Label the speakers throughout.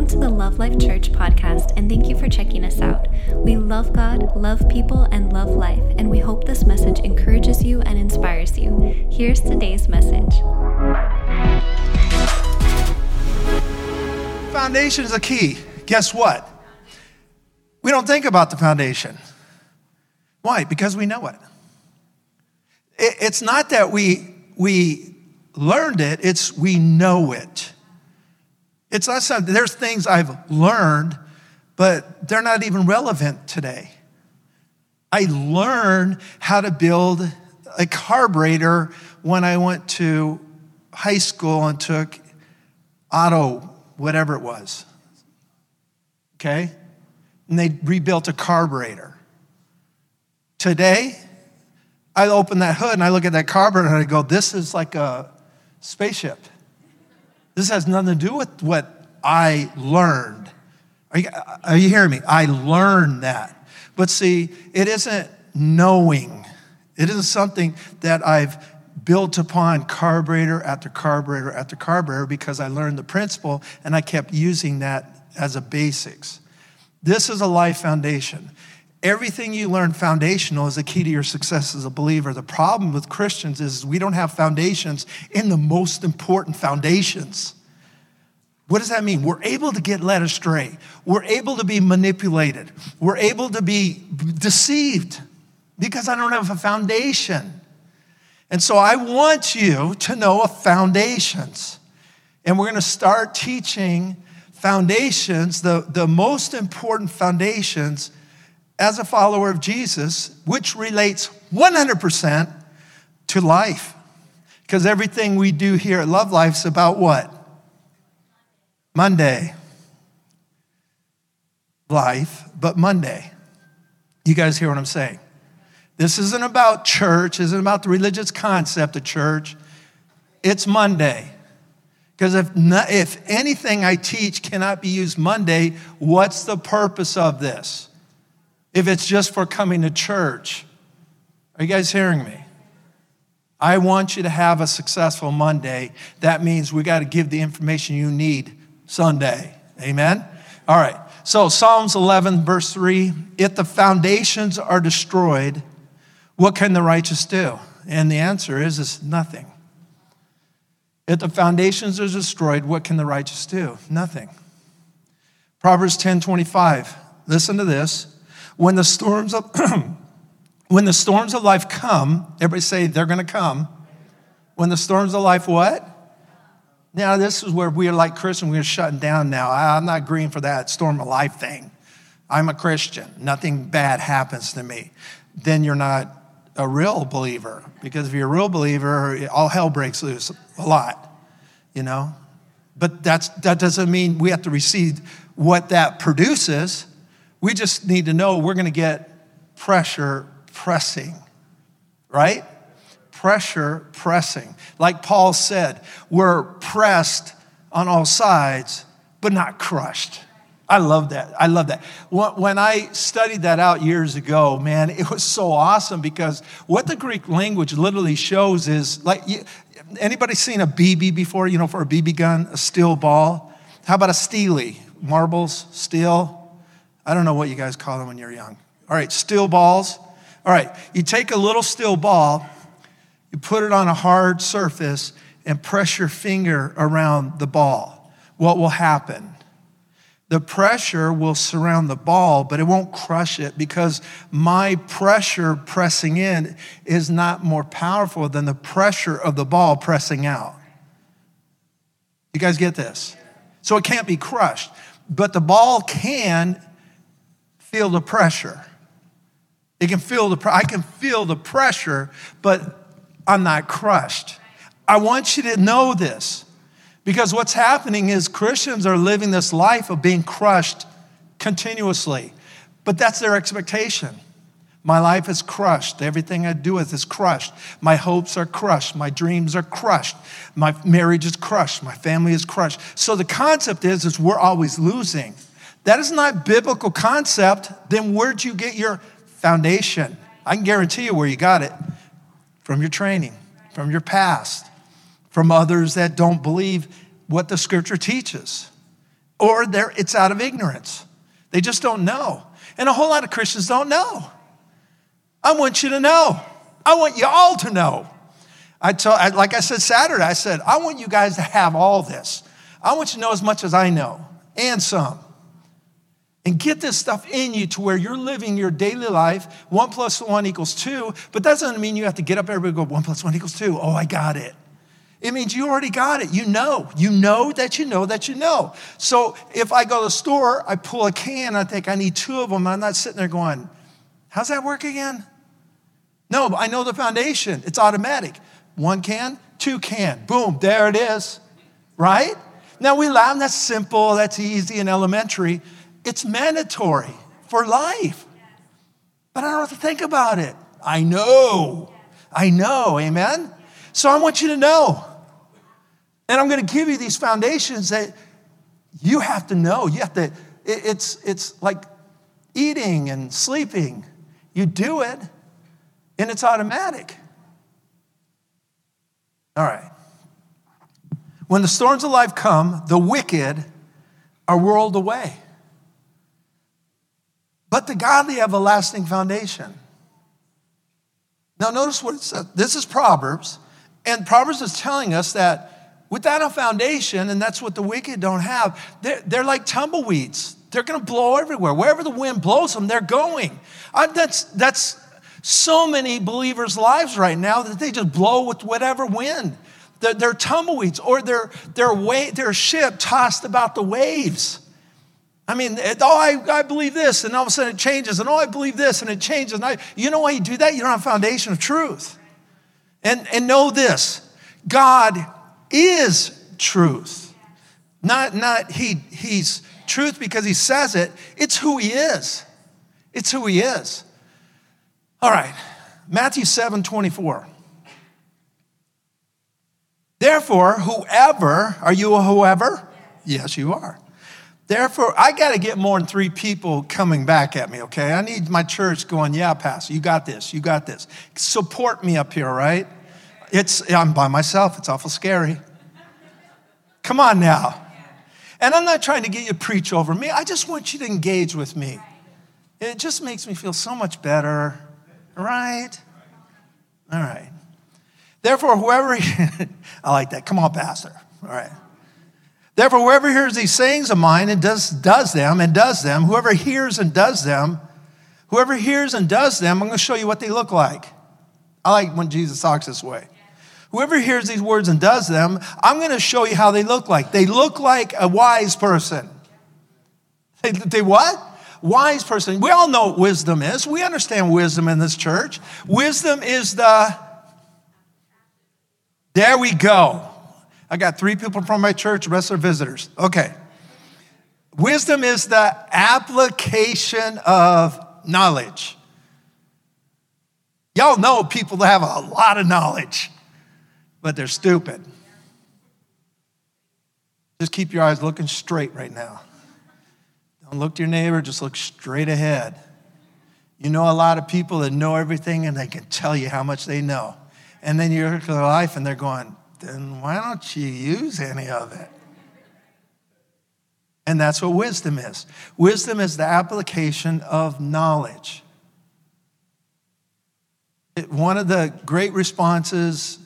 Speaker 1: Welcome to the Love Life Church podcast, and thank you for checking us out. We love God, love people, and love life, and we hope this message encourages you and inspires you. Here's today's message.
Speaker 2: Foundation is a key. Guess what? We don't think about the foundation. Why? Because we know it. it it's not that we, we learned it, it's we know it. It's not something, there's things I've learned, but they're not even relevant today. I learned how to build a carburetor when I went to high school and took auto, whatever it was. Okay? And they rebuilt a carburetor. Today, I open that hood and I look at that carburetor and I go, this is like a spaceship. This has nothing to do with what I learned. Are you, are you hearing me? I learned that. But see, it isn't knowing, it isn't something that I've built upon carburetor after carburetor after carburetor because I learned the principle and I kept using that as a basics. This is a life foundation. Everything you learn foundational is the key to your success as a believer. The problem with Christians is we don't have foundations in the most important foundations. What does that mean? We're able to get led astray. We're able to be manipulated. We're able to be deceived because I don't have a foundation. And so I want you to know of foundations. And we're going to start teaching foundations, the, the most important foundations as a follower of Jesus, which relates 100% to life. Because everything we do here at Love Life is about what? Monday. Life, but Monday. You guys hear what I'm saying? This isn't about church, isn't about the religious concept of church. It's Monday. Because if, if anything I teach cannot be used Monday, what's the purpose of this? If it's just for coming to church. Are you guys hearing me? I want you to have a successful Monday. That means we got to give the information you need Sunday. Amen? All right. So, Psalms 11, verse 3 If the foundations are destroyed, what can the righteous do? And the answer is, is nothing. If the foundations are destroyed, what can the righteous do? Nothing. Proverbs 10 25. Listen to this. When the storms of when the storms of life come, everybody say they're going to come. When the storms of life what? Now this is where we're like Christian, we're shutting down now. I'm not agreeing for that storm of life thing. I'm a Christian. Nothing bad happens to me. Then you're not a real believer because if you're a real believer, all hell breaks loose a lot, you know. But that's that doesn't mean we have to receive what that produces. We just need to know we're going to get pressure pressing, right? Pressure pressing. Like Paul said, we're pressed on all sides, but not crushed. I love that. I love that. When I studied that out years ago, man, it was so awesome because what the Greek language literally shows is like, anybody seen a BB before? You know, for a BB gun, a steel ball? How about a steely? Marbles, steel? I don't know what you guys call them when you're young. All right, steel balls. All right, you take a little steel ball, you put it on a hard surface, and press your finger around the ball. What will happen? The pressure will surround the ball, but it won't crush it because my pressure pressing in is not more powerful than the pressure of the ball pressing out. You guys get this? So it can't be crushed, but the ball can feel the pressure. It can feel the I can feel the pressure, but I'm not crushed. I want you to know this because what's happening is Christians are living this life of being crushed continuously. But that's their expectation. My life is crushed. Everything I do with is crushed. My hopes are crushed. My dreams are crushed. My marriage is crushed. My family is crushed. So the concept is, is we're always losing that is not biblical concept, then where'd you get your foundation? I can guarantee you where you got it from your training, from your past, from others that don't believe what the scripture teaches. or it's out of ignorance. They just don't know. And a whole lot of Christians don't know. I want you to know. I want you all to know. I told, like I said Saturday, I said, I want you guys to have all this. I want you to know as much as I know and some. And get this stuff in you to where you're living your daily life. One plus one equals two, but that doesn't mean you have to get up every go, one plus one equals two. Oh, I got it. It means you already got it. You know. You know that you know that you know. So if I go to the store, I pull a can, I think I need two of them. I'm not sitting there going, how's that work again? No, I know the foundation. It's automatic. One can, two can. Boom, there it is. Right? Now we laugh, that's simple, that's easy and elementary. It's mandatory for life. But I don't have to think about it. I know. I know. Amen? So I want you to know. And I'm going to give you these foundations that you have to know. You have to, it's, it's like eating and sleeping. You do it, and it's automatic. All right. When the storms of life come, the wicked are whirled away. But the godly have a lasting foundation. Now, notice what it says. This is Proverbs, and Proverbs is telling us that without a foundation, and that's what the wicked don't have, they're, they're like tumbleweeds. They're going to blow everywhere. Wherever the wind blows them, they're going. I, that's, that's so many believers' lives right now that they just blow with whatever wind. They're, they're tumbleweeds, or their, their, their ship tossed about the waves. I mean, oh, I, I believe this, and all of a sudden it changes, and oh, I believe this, and it changes. And I, you know why you do that? You don't have a foundation of truth. And, and know this God is truth. Not, not he, he's truth because he says it, it's who he is. It's who he is. All right, Matthew 7 24. Therefore, whoever, are you a whoever? Yes, you are. Therefore, I got to get more than three people coming back at me, okay? I need my church going, yeah, Pastor, you got this, you got this. Support me up here, right? It's, I'm by myself, it's awful scary. Come on now. And I'm not trying to get you to preach over me, I just want you to engage with me. It just makes me feel so much better, right? All right. Therefore, whoever, I like that. Come on, Pastor. All right. Therefore, whoever hears these sayings of mine and does, does them and does them, whoever hears and does them, whoever hears and does them, I'm going to show you what they look like. I like when Jesus talks this way. Whoever hears these words and does them, I'm going to show you how they look like. They look like a wise person. They, they what? Wise person. We all know what wisdom is. We understand wisdom in this church. Wisdom is the there we go. I got three people from my church, rest are visitors. Okay. Wisdom is the application of knowledge. Y'all know people that have a lot of knowledge, but they're stupid. Just keep your eyes looking straight right now. Don't look to your neighbor, just look straight ahead. You know a lot of people that know everything and they can tell you how much they know. And then you look at their life and they're going, then why don't you use any of it? And that's what wisdom is. Wisdom is the application of knowledge. It, one of the great responses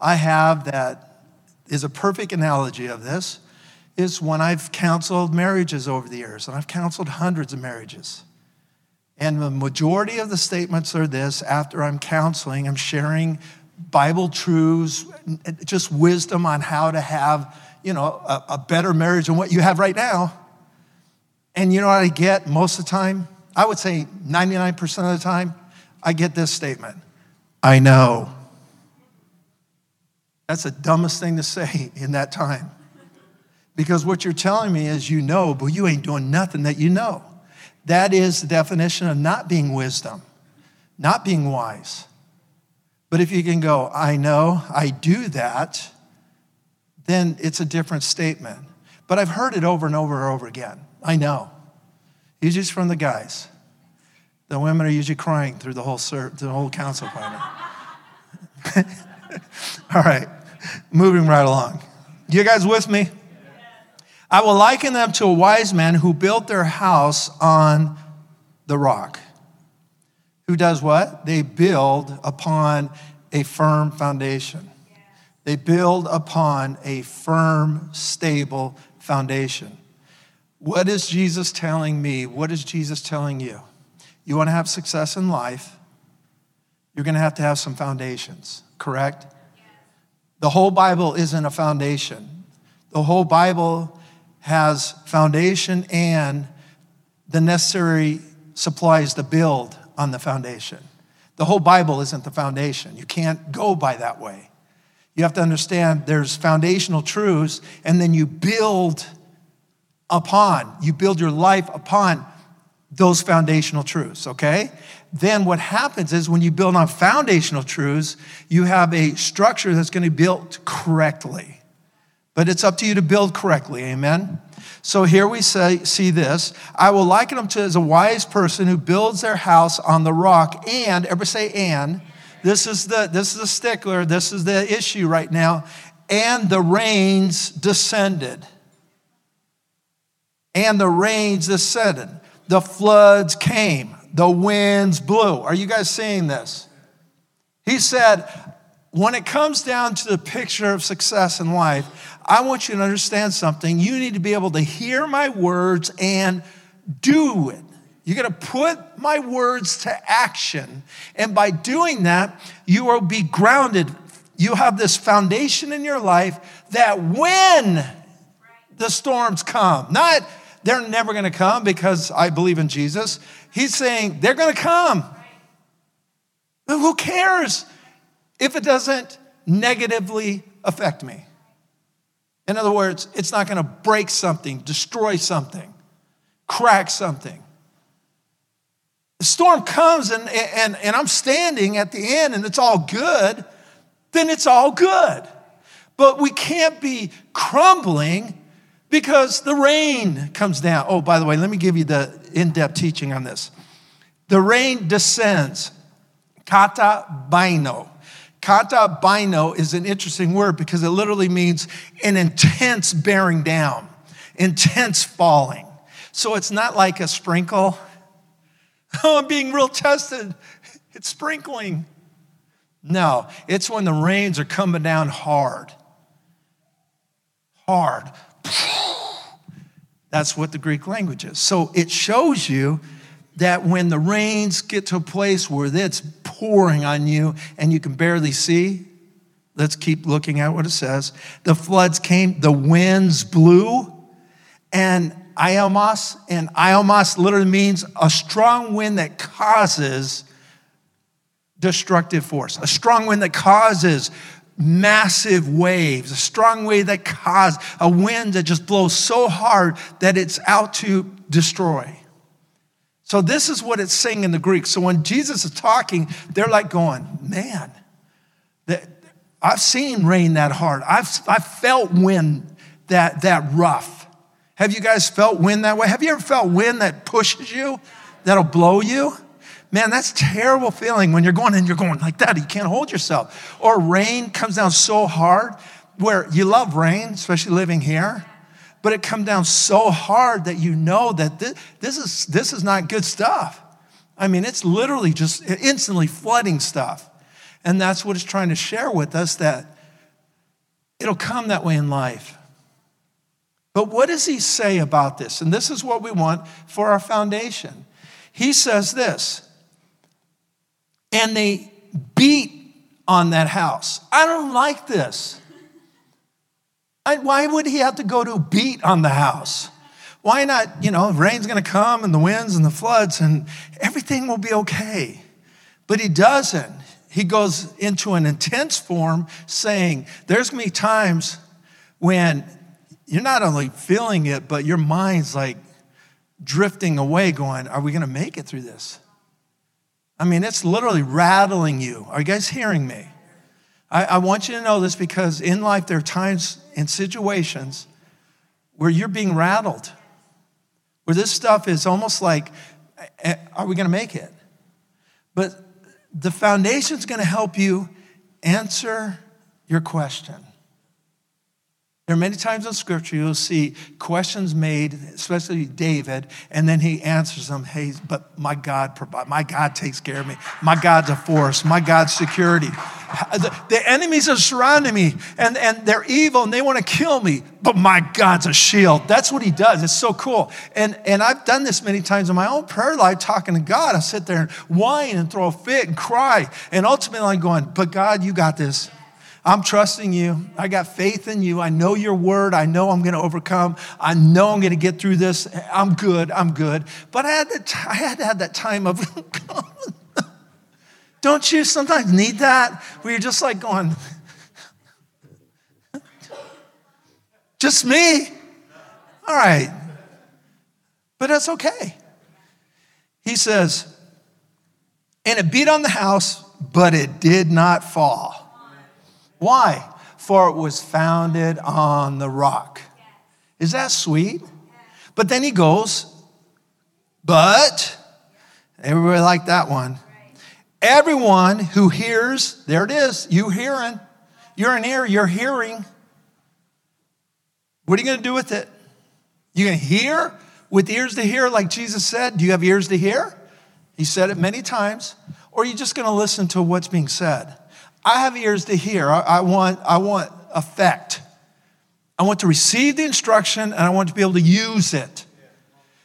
Speaker 2: I have that is a perfect analogy of this is when I've counseled marriages over the years, and I've counseled hundreds of marriages. And the majority of the statements are this after I'm counseling, I'm sharing Bible truths, just wisdom on how to have, you know, a, a, better marriage than what you have right now. And you know what I get most of the time? I would say 99% of the time, I get this statement I know. That's the dumbest thing to say in that time. Because what you're telling me is you know, but you ain't doing nothing that you know. That is the definition of not being wisdom, not being wise. But if you can go, I know, I do that, then it's a different statement. But I've heard it over and over and over again. I know. Usually it's from the guys. The women are usually crying through the whole, the whole counsel appointment. All right, moving right along. You guys with me? I will liken them to a wise man who built their house on the rock. Who does what? They build upon a firm foundation. They build upon a firm, stable foundation. What is Jesus telling me? What is Jesus telling you? You want to have success in life, you're going to have to have some foundations, correct? The whole Bible isn't a foundation. The whole Bible has foundation and the necessary supplies to build on the foundation. The whole Bible isn't the foundation. You can't go by that way. You have to understand there's foundational truths, and then you build upon, you build your life upon those foundational truths, okay? Then what happens is when you build on foundational truths, you have a structure that's going to be built correctly. But it's up to you to build correctly, amen? So here we say, see this I will liken them to as a wise person who builds their house on the rock, and, ever say, and, this is the this is the stickler, this is the issue right now. And the rains descended. And the rains descended. The floods came. The winds blew. Are you guys seeing this? He said, when it comes down to the picture of success in life, I want you to understand something. You need to be able to hear my words and do it. You got to put my words to action. And by doing that, you will be grounded. You have this foundation in your life that when the storms come, not they're never going to come because I believe in Jesus. He's saying they're going to come. But who cares if it doesn't negatively affect me? In other words, it's not going to break something, destroy something, crack something. The storm comes and, and, and I'm standing at the end and it's all good, then it's all good. But we can't be crumbling because the rain comes down. Oh, by the way, let me give you the in depth teaching on this. The rain descends, kata bino. Kata bino is an interesting word because it literally means an intense bearing down, intense falling. So it's not like a sprinkle Oh, I'm being real tested. It's sprinkling. No, it's when the rains are coming down hard. Hard. That's what the Greek language is. So it shows you that when the rains get to a place where it's pouring on you and you can barely see, let's keep looking at what it says. The floods came, the winds blew, and iomos, and iomos literally means a strong wind that causes destructive force, a strong wind that causes massive waves, a strong wave that causes a wind that just blows so hard that it's out to destroy. So, this is what it's saying in the Greek. So, when Jesus is talking, they're like going, Man, I've seen rain that hard. I've, I've felt wind that, that rough. Have you guys felt wind that way? Have you ever felt wind that pushes you, that'll blow you? Man, that's terrible feeling when you're going and you're going like that. You can't hold yourself. Or rain comes down so hard where you love rain, especially living here, but it comes down so hard that you know that this, this, is, this is not good stuff. I mean, it's literally just instantly flooding stuff. And that's what it's trying to share with us that it'll come that way in life. But what does he say about this? And this is what we want for our foundation. He says this, and they beat on that house. I don't like this. I, why would he have to go to beat on the house? Why not, you know, rain's gonna come and the winds and the floods and everything will be okay. But he doesn't. He goes into an intense form saying, There's gonna be times when you're not only feeling it, but your mind's like drifting away, going, Are we to make it through this? I mean, it's literally rattling you. Are you guys hearing me? I, I want you to know this because in life, there are times and situations where you're being rattled, where this stuff is almost like, Are we going to make it? But the foundation's going to help you answer your question. There are many times in scripture you'll see questions made, especially David, and then he answers them, hey, but my God provide, my God takes care of me. My God's a force, my God's security. The, the enemies are surrounding me and, and they're evil and they want to kill me, but my God's a shield. That's what he does. It's so cool. And, and I've done this many times in my own prayer life, talking to God. I sit there and whine and throw a fit and cry. And ultimately I'm going, but God, you got this. I'm trusting you. I got faith in you. I know your word. I know I'm going to overcome. I know I'm going to get through this. I'm good. I'm good. But I had to, I had, to have that time of, oh, don't you sometimes need that? Where you're just like going, just me? All right. But that's okay. He says, and it beat on the house, but it did not fall. Why? For it was founded on the rock. Is that sweet? But then he goes, but, everybody like that one. Everyone who hears, there it is, you hearing, you're an ear, you're hearing. What are you going to do with it? You going to hear with ears to hear, like Jesus said? Do you have ears to hear? He said it many times. Or are you just going to listen to what's being said? I have ears to hear. I, I, want, I want effect. I want to receive the instruction and I want to be able to use it.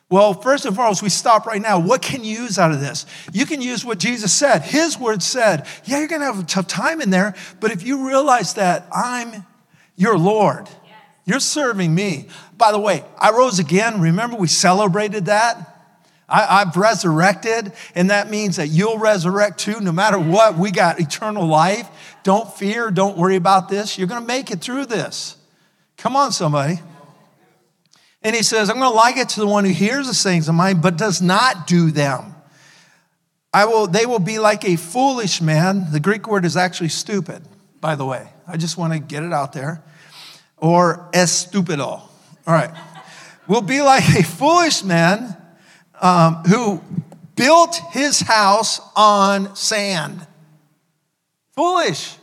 Speaker 2: Well, first and foremost, we stop right now. What can you use out of this? You can use what Jesus said. His word said, Yeah, you're going to have a tough time in there, but if you realize that I'm your Lord, you're serving me. By the way, I rose again. Remember, we celebrated that? I, have resurrected, and that means that you'll resurrect too, no matter what. We got eternal life. Don't fear, don't worry about this. You're going to make it through this. Come on, somebody. And he says, I'm going to like it to the one who hears the sayings of mine, but does not do them. I will, they will be like a foolish man. The Greek word is actually stupid, by the way. I just want to get it out there. Or estupido. All right. Will be like a foolish man um, who built his house on sand. Foolish.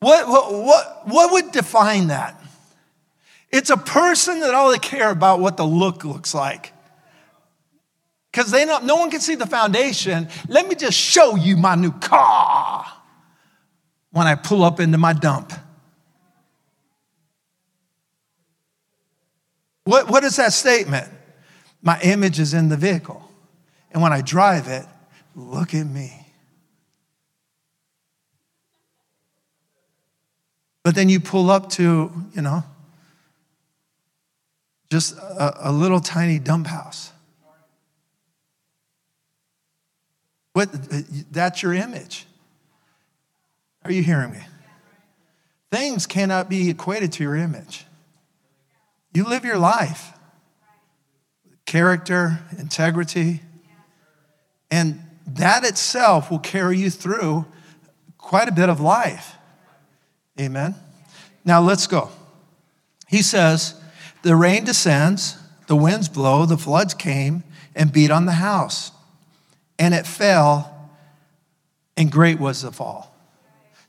Speaker 2: What, what, what, what would define that? It's a person that all they care about what the look looks like. Because they no one can see the foundation. Let me just show you my new car when I pull up into my dump. What, what is that statement? My image is in the vehicle. And when I drive it, look at me. But then you pull up to, you know, just a, a little tiny dump house. What, that's your image. Are you hearing me? Things cannot be equated to your image. You live your life character, integrity. And that itself will carry you through quite a bit of life. Amen. Now let's go. He says, The rain descends, the winds blow, the floods came and beat on the house, and it fell, and great was the fall.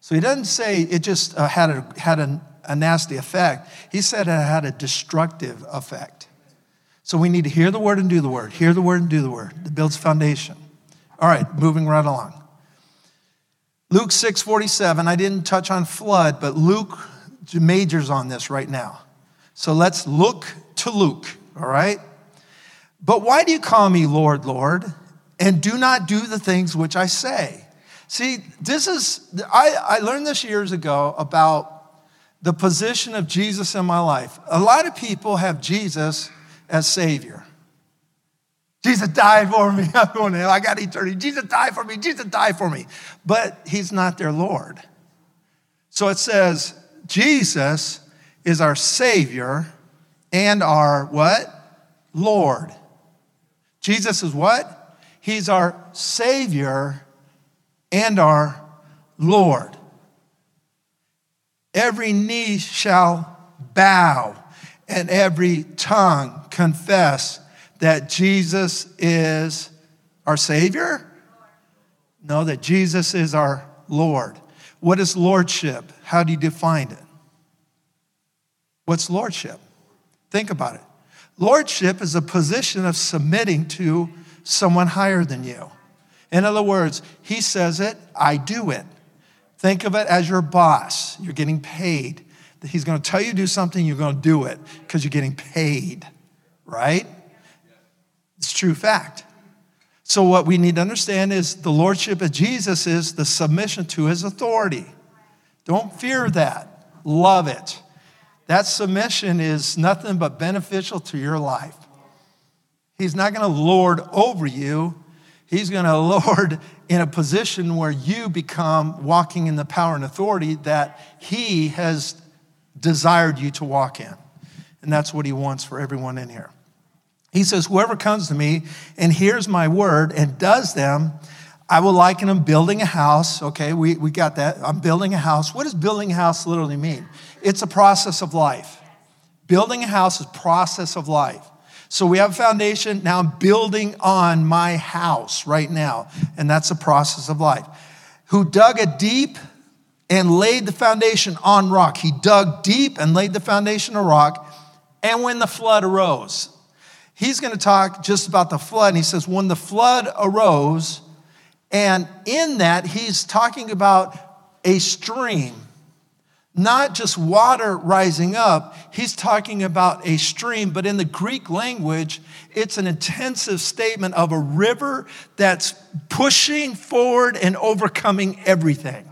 Speaker 2: So he doesn't say it just uh, had, a, had a, a nasty effect, he said it had a destructive effect. So we need to hear the word and do the word, hear the word and do the word. That builds foundation. All right, moving right along. Luke 6 47, I didn't touch on flood, but Luke majors on this right now. So let's look to Luke, all right? But why do you call me Lord, Lord, and do not do the things which I say? See, this is, I, I learned this years ago about the position of Jesus in my life. A lot of people have Jesus as Savior. Jesus died for me. I'm going to hell. I got eternity. Jesus died for me. Jesus died for me. But he's not their Lord. So it says, Jesus is our Savior and our what? Lord. Jesus is what? He's our Savior and our Lord. Every knee shall bow and every tongue confess that Jesus is our Savior? No, that Jesus is our Lord. What is lordship? How do you define it? What's lordship? Think about it. Lordship is a position of submitting to someone higher than you. In other words, he says it, I do it. Think of it as your boss. You're getting paid. He's going to tell you to do something, you're going to do it because you're getting paid, right? It's true fact. So, what we need to understand is the lordship of Jesus is the submission to his authority. Don't fear that, love it. That submission is nothing but beneficial to your life. He's not going to lord over you, he's going to lord in a position where you become walking in the power and authority that he has desired you to walk in. And that's what he wants for everyone in here. He says, Whoever comes to me and hears my word and does them, I will liken him building a house. Okay, we, we got that. I'm building a house. What does building a house literally mean? It's a process of life. Building a house is process of life. So we have a foundation. Now I'm building on my house right now. And that's a process of life. Who dug a deep and laid the foundation on rock. He dug deep and laid the foundation on rock. And when the flood arose, he's going to talk just about the flood. And he says, when the flood arose, and in that, he's talking about a stream, not just water rising up. He's talking about a stream, but in the Greek language, it's an intensive statement of a river that's pushing forward and overcoming everything.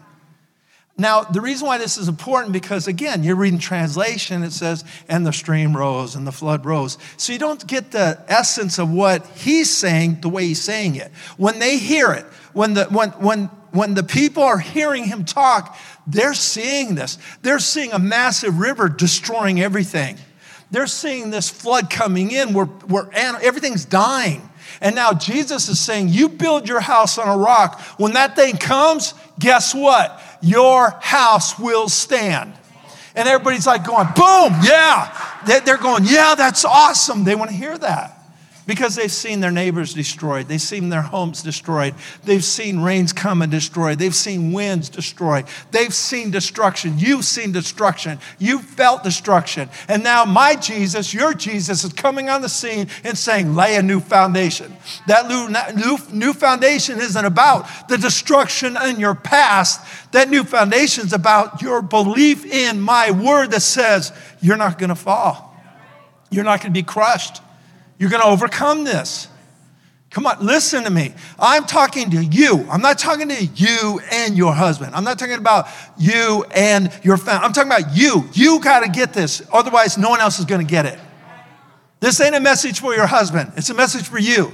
Speaker 2: Now, the reason why this is important because again, you're reading translation, it says, and the stream rose and the flood rose. So you don't get the essence of what he's saying the way he's saying it. When they hear it, when the when when when the people are hearing him talk, they're seeing this. They're seeing a massive river destroying everything. They're seeing this flood coming in where, where everything's dying. And now Jesus is saying, You build your house on a rock. When that thing comes, guess what? Your house will stand. And everybody's like going, Boom, yeah. They're going, Yeah, that's awesome. They want to hear that because they've seen their neighbors destroyed. They've seen their homes destroyed. They've seen rains come and destroy. They've seen winds destroy. They've seen destruction. You've seen destruction. You've felt destruction. And now my Jesus, your Jesus, is coming on the scene and saying, lay a new foundation. That new, foundation isn't about the destruction in your past. That new foundation is about your belief in my word that says, you're not going to fall. You're not going to be crushed. You're going to overcome this. Come on, listen to me. I'm talking to you. I'm not talking to you and your husband. I'm not talking about you and your family. I'm talking about you. You got to get this. Otherwise, no one else is going to get it. This ain't a message for your husband, it's a message for you.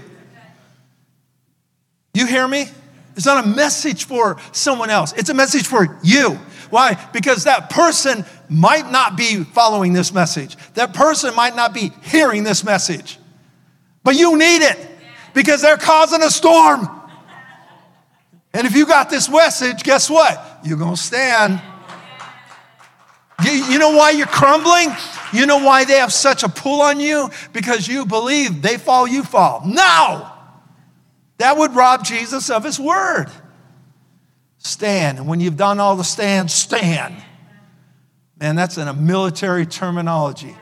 Speaker 2: You hear me? It's not a message for someone else, it's a message for you. Why? Because that person might not be following this message, that person might not be hearing this message. But you need it because they're causing a storm. And if you got this message, guess what? You're going to stand. You, you, know why you're crumbling? You know why they have such a pull on you? Because you believe they fall, you fall. No! That would rob Jesus of his word. Stand. And when you've done all the stands, stand. Man, that's in a military terminology.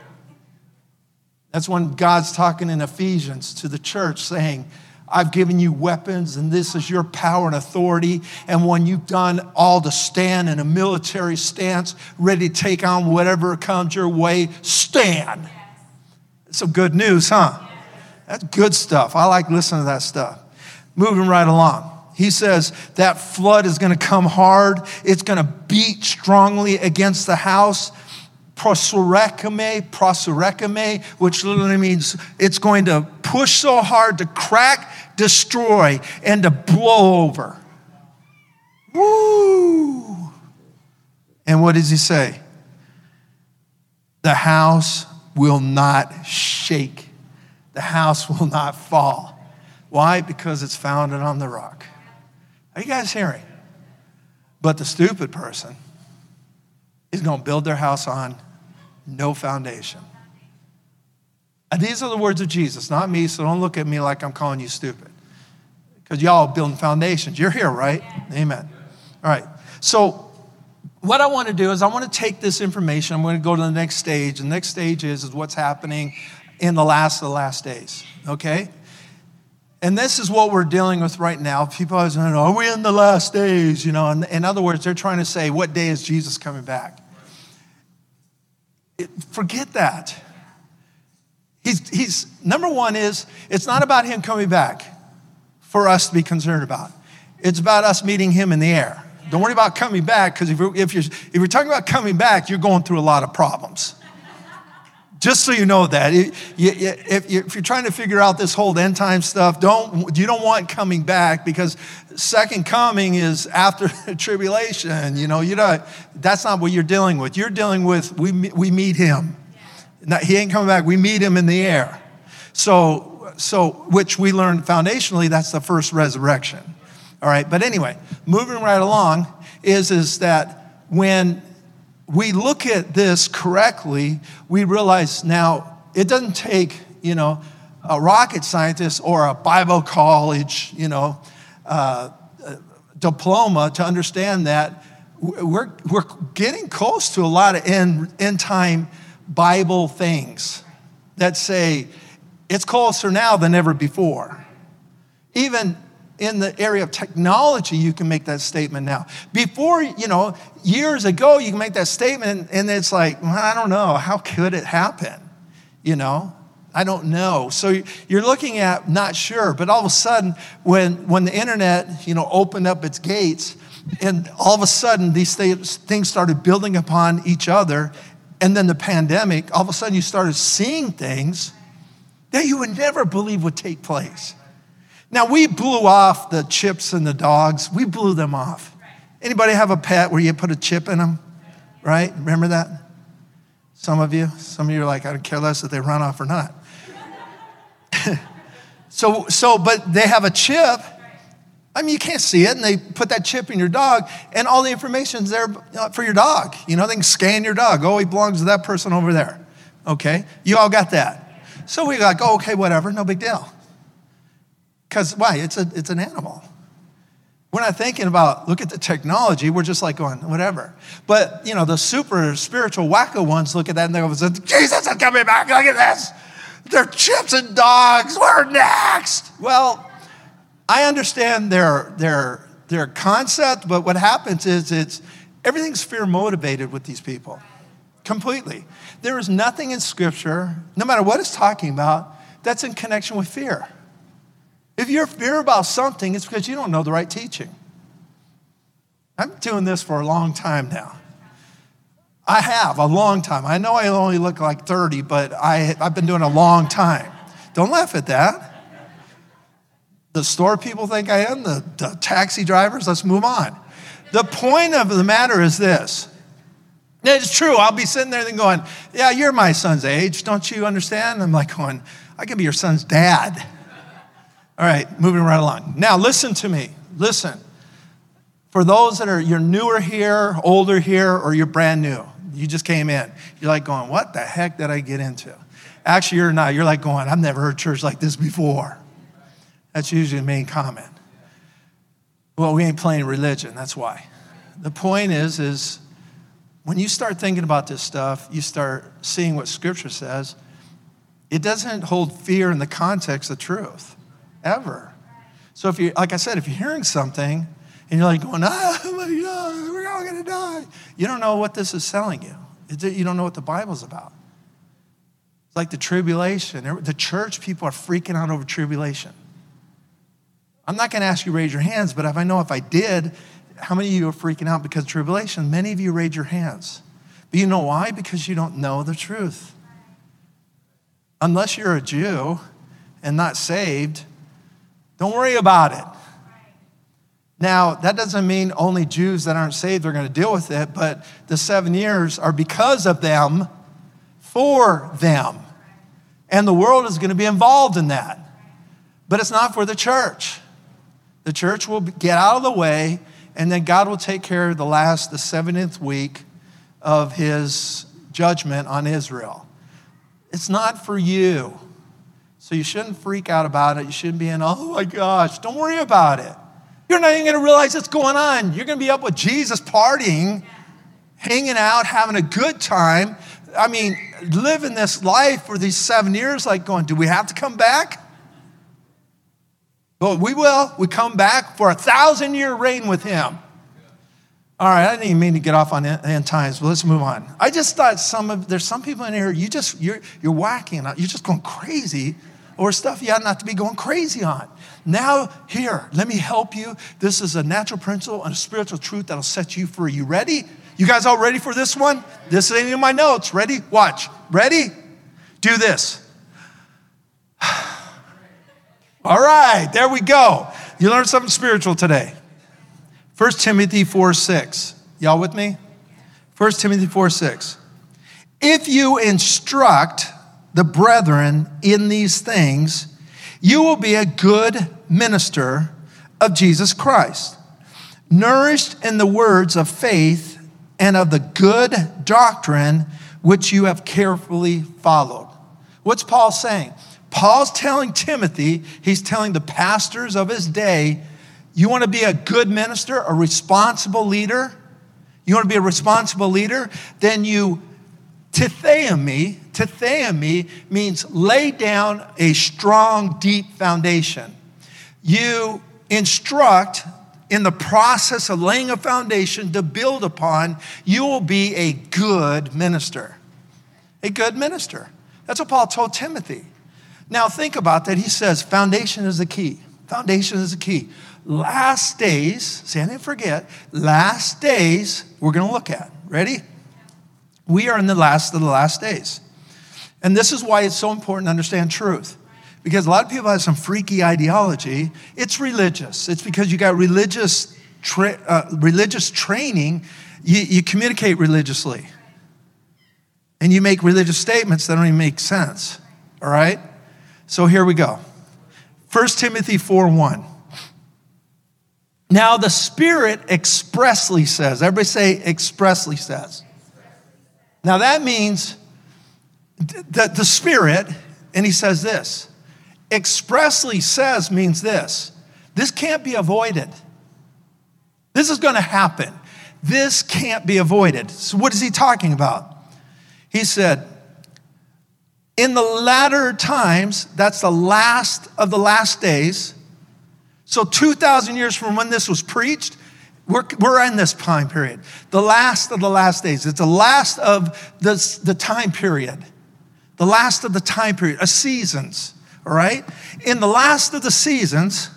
Speaker 2: That's when God's talking in Ephesians to the church saying, I've given you weapons, and this is your power and authority. And when you've done all to stand in a military stance, ready to take on whatever comes your way, stand. It's some good news, huh? That's good stuff. I like listening to that stuff. Moving right along. He says that flood is going to come hard. It's going to beat strongly against the house prosurekame, prosurekame, which literally means it's going to push so hard to crack, destroy, and to blow over. Woo! And what does he say? The house will not shake. The house will not fall. Why? Because it's founded on the rock. Are you guys hearing? But the stupid person is going to build their house on no foundation. And these are the words of Jesus, not me, so don't look at me like I'm calling you stupid. Because y'all building foundations. You're here, right? Amen. All right. So what I want to do is I want to take this information, I'm going to go to the next stage. The next stage is, is what's happening in the last of the last days, okay? And this is what we're dealing with right now. People are saying, are we in the last days? You know, in, in other words, they're trying to say, what day is Jesus coming back? Forget that. He's, he's, number one is, it's not about him coming back for us to be concerned about. It's about us meeting him in the air. Don't worry about coming back, because if you're, if, you're, if you're talking about coming back, you're going through a lot of problems. Just so you know that. If you're trying to figure out this whole end time stuff, don't, you don't want coming back because second coming is after tribulation. You know, you know, that's not what you're dealing with. You're dealing with, we, we meet him. He ain't coming back. We meet him in the air. So, so, which we learned foundationally, that's the first resurrection. All right, but anyway, moving right along is, is that when we look at this correctly, we realize now it doesn't take, you know, a rocket scientist or a Bible college, you know, uh, diploma to understand that we're, we're getting close to a lot of end, end time Bible things that say it's closer now than ever before. Even in the area of technology, you can make that statement now. Before, you know, years ago, you can make that statement and it's like, well, I don't know, how could it happen? You know, I don't know. So you're looking at not sure, but all of a sudden, when, when the internet, you know, opened up its gates, and all of a sudden these things started building upon each other, and then the pandemic, all of a sudden you started seeing things that you would never believe would take place. Now we blew off the chips and the dogs. We blew them off. Anybody have a pet where you put a chip in them? Right? Remember that? Some of you, some of you are like, I don't care less if they run off or not. so, so, but they have a chip. I mean, you can't see it, and they put that chip in your dog, and all the information's there uh, for your dog. You know, they can scan your dog. Oh, he belongs to that person over there. Okay, you all got that. So we like, oh, okay, whatever, no big deal. Because why? It's, a, it's an animal. We're not thinking about, look at the technology. We're just like going, whatever. But, you know, the super spiritual wacko ones look at that and they go, Jesus is coming back. Look at this. They're chips and dogs. We're next. Well, I understand their, their, their concept, but what happens is it's everything's fear motivated with these people completely. There is nothing in Scripture, no matter what it's talking about, that's in connection with fear. If you're fear about something, it's because you don't know the right teaching. I'm doing this for a long time now. I have a long time. I know I only look like 30, but I, I've been doing a long time. Don't laugh at that. The store people think I am, the, the taxi drivers, let's move on. The point of the matter is this. It's true. I'll be sitting there and going, Yeah, you're my son's age. Don't you understand? I'm like going, I can be your son's dad. All right, moving right along. Now, listen to me. Listen. For those that are, you're newer here, older here, or you're brand new, you just came in. You're like going, what the heck did I get into? Actually, you're not. You're like going, I've never heard church like this before. That's usually the main comment. Well, we ain't playing religion, that's why. The point is, is when you start thinking about this stuff, you start seeing what scripture says, it doesn't hold fear in the context of truth ever. So if you, like I said, if you're hearing something and you're like going, oh we're all gonna die, you don't know what this is selling you. You don't know what the Bible's about. It's like the tribulation. The church people are freaking out over tribulation. I'm not gonna ask you to raise your hands, but if I know if I did, how many of you are freaking out because tribulation? Many of you raise your hands. But you know why? Because you don't know the truth. Unless you're a Jew and not saved, don't worry about it. Now, that doesn't mean only Jews that aren't saved are going to deal with it, but the seven years are because of them, for them. And the world is going to be involved in that. But it's not for the church. The church will get out of the way, and then God will take care of the last, the 70th week of his judgment on Israel. It's not for you. So you shouldn't freak out about it. You shouldn't be in, oh my gosh, don't worry about it. You're not even going to realize what's going on. You're going to be up with Jesus partying hanging out, having a good time. I mean, living this life for these seven years, like going, do we have to come back? But we will. We come back for a thousand year reign with him. All right, I didn't even mean to get off on end times, but let's move on. I just thought some of there's some people in here you just you're you're whacking, you're just going crazy or stuff you ought not to be going crazy on. Now, here, let me help you. This is a natural principle and a spiritual truth that'll set you free. You ready? You guys all ready for this one? This ain't in my notes. Ready? Watch. Ready? Do this. all right, there we go. You learned something spiritual today. 1 Timothy 4 6. Y'all with me? 1 Timothy 4 6. If you instruct the brethren in these things, you will be a good minister of Jesus Christ, nourished in the words of faith and of the good doctrine which you have carefully followed. What's Paul saying? Paul's telling Timothy, he's telling the pastors of his day, you want to be a good minister, a responsible leader? You want to be a responsible leader? Then you tithemi, tithemi means lay down a strong, deep foundation. You instruct in the process of laying a foundation to build upon, you will be a good minister. A good minister. That's what Paul told Timothy. Now, think about that. He says, foundation is the key. Foundation is the key last days, see, I didn't forget, last days we're going to look at. Ready? We are in the last of the last days. And this is why it's so important to understand truth. Because a lot of people have some freaky ideology. It's religious. It's because you got religious, tra- uh, religious training. You, you communicate religiously. And you make religious statements that don't even make sense. All right? So here we go. 1 Timothy 4 1. Now, the Spirit expressly says, everybody say expressly says. Now, that means that the Spirit, and he says this, expressly says means this this can't be avoided. This is going to happen. This can't be avoided. So, what is he talking about? He said, in the latter times, that's the last of the last days, so, 2,000 years from when this was preached, we're, we're in this time period. The last of the last days. It's the last of the, the time period. The last of the time period, of seasons, all right? In the last of the seasons,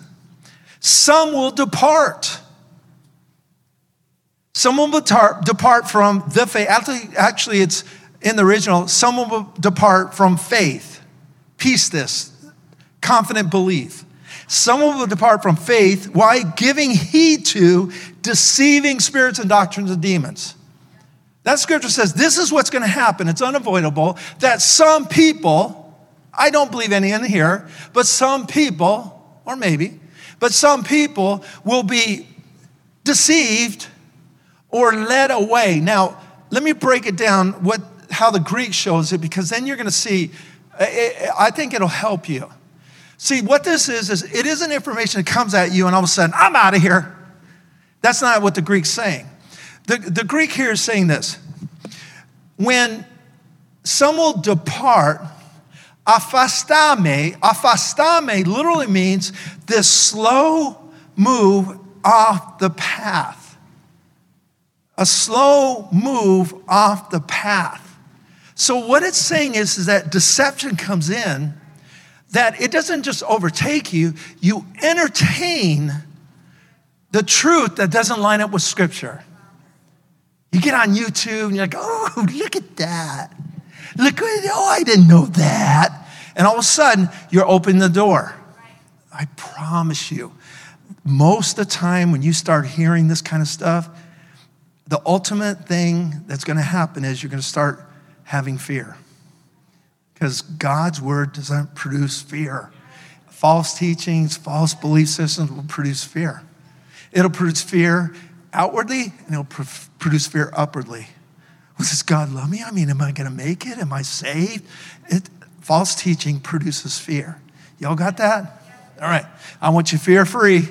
Speaker 2: some will depart. Some will depart, depart from the faith. Actually, actually, it's in the original, some will depart from faith, pistis, confident belief. Someone will depart from faith. Why? Giving heed to deceiving spirits and doctrines of demons. That scripture says this is what's going to happen. It's unavoidable that some people, I don't believe any in here, but some people, or maybe, but some people will be deceived or led away. Now, let me break it down what, how the Greek shows it because then you're going to see, I think it'll help you. See, what this is, is it isn't information that comes at you and all of a sudden, I'm out of here. That's not what the Greek's saying. The, the Greek here is saying this when some will depart, afastame, afastame literally means this slow move off the path. A slow move off the path. So, what it's saying is, is that deception comes in that it doesn't just overtake you, you entertain the truth that doesn't line up with Scripture. You get on YouTube and you're like, oh, look at that. Look, at oh, I didn't know that. And all of a sudden, you're opening the door. I promise you, most of the time when you start hearing this kind of stuff, the ultimate thing that's going to happen is you're going to start having fear because God's word doesn't produce fear. False teachings, false belief systems will produce fear. It'll produce fear outwardly and it'll produce fear upwardly. Well, does God love me? I mean, am I going to make it? Am I saved? It, false teaching produces fear. Y'all got that? All right. I want you fear free.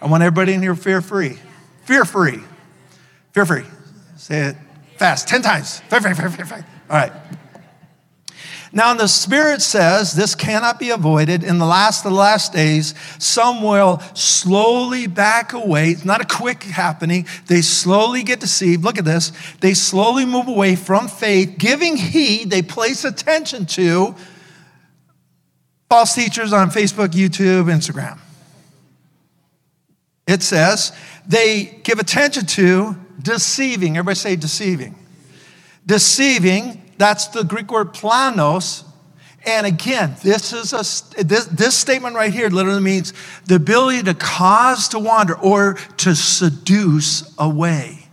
Speaker 2: I want everybody in here fear free. Fear free. Fear free. Say it. fast, 10 times. Fear free, fear free, fear free. All right. Now, the Spirit says this cannot be avoided. In the last of the last days, some will slowly back away. It's not a quick happening. They slowly get deceived. Look at this. They slowly move away from faith, giving heed, they place attention to false teachers on Facebook, YouTube, Instagram. It says they give attention to deceiving. Everybody say deceiving. Deceiving that's the Greek word planos. And again, this is a this, this statement right here literally means the ability to cause to wander or to seduce away.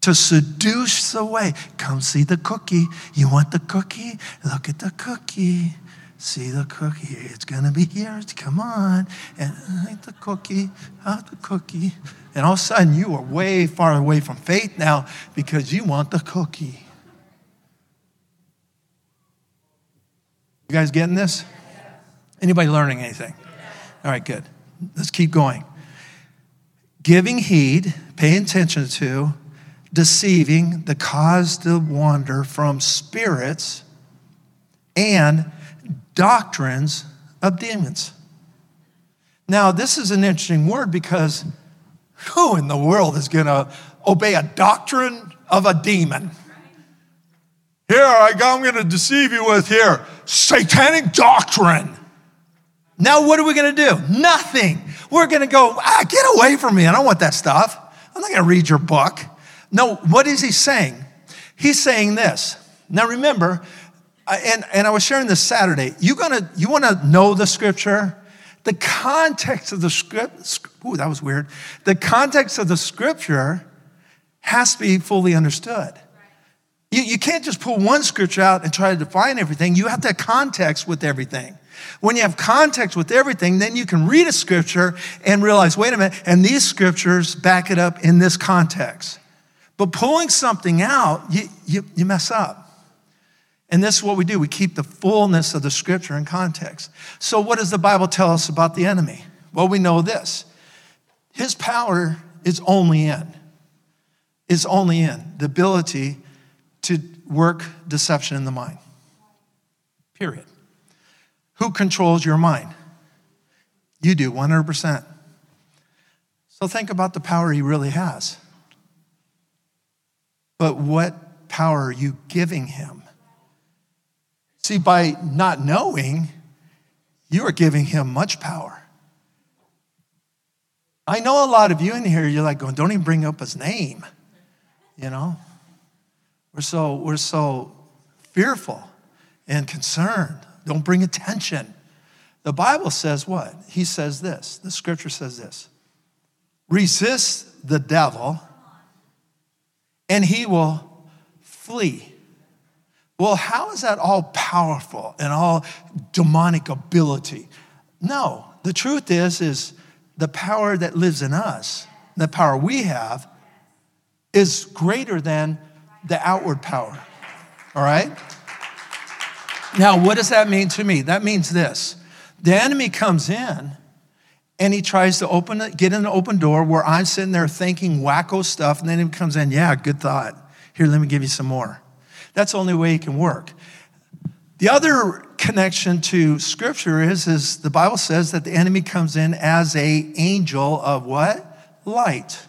Speaker 2: To seduce away. Come see the cookie. You want the cookie? Look at the cookie. See the cookie. It's gonna be here. Come on. And uh, eat the cookie. Have the cookie. And all of a sudden you are way far away from faith now because you want the cookie. You guys getting this? Anybody learning anything? All right, good. Let's keep going. Giving heed, paying attention to, deceiving the cause to wander from spirits and doctrines of demons. Now, this is an interesting word because who in the world is going to obey a doctrine of a demon? Here, I I'm going to deceive you with here satanic doctrine. Now, what are we going to do? Nothing. We're going to go, ah, get away from me. I don't want that stuff. I'm not going to read your book. No, what is he saying? He's saying this. Now, remember, and, and I was sharing this Saturday. You gonna you want to know the scripture? The context of the script. Ooh, that was weird. The context of the scripture has to be fully understood. You, you can't just pull one scripture out and try to define everything. You have to have context with everything. When you have context with everything, then you can read a scripture and realize, wait a minute, and these scriptures back it up in this context. But pulling something out, you, you, you mess up. And this is what we do we keep the fullness of the scripture in context. So, what does the Bible tell us about the enemy? Well, we know this his power is only in, is only in the ability to work deception in the mind. Period. Who controls your mind? You do, 100%. So think about the power he really has. But what power are you giving him? See, by not knowing, you are giving him much power. I know a lot of you in here, you're like going, don't even bring up his name, you know? We're so, we're so fearful and concerned. Don't bring attention. The Bible says what? He says this. The scripture says this resist the devil, and he will flee. Well, how is that all powerful and all demonic ability? No, the truth is, is the power that lives in us, the power we have, is greater than the outward power. All right? Now, what does that mean to me? That means this the enemy comes in and he tries to open it, get in an open door where I'm sitting there thinking wacko stuff, and then he comes in, yeah, good thought. Here, let me give you some more. That's the only way he can work. The other connection to scripture is, is the Bible says that the enemy comes in as a angel of what? Light.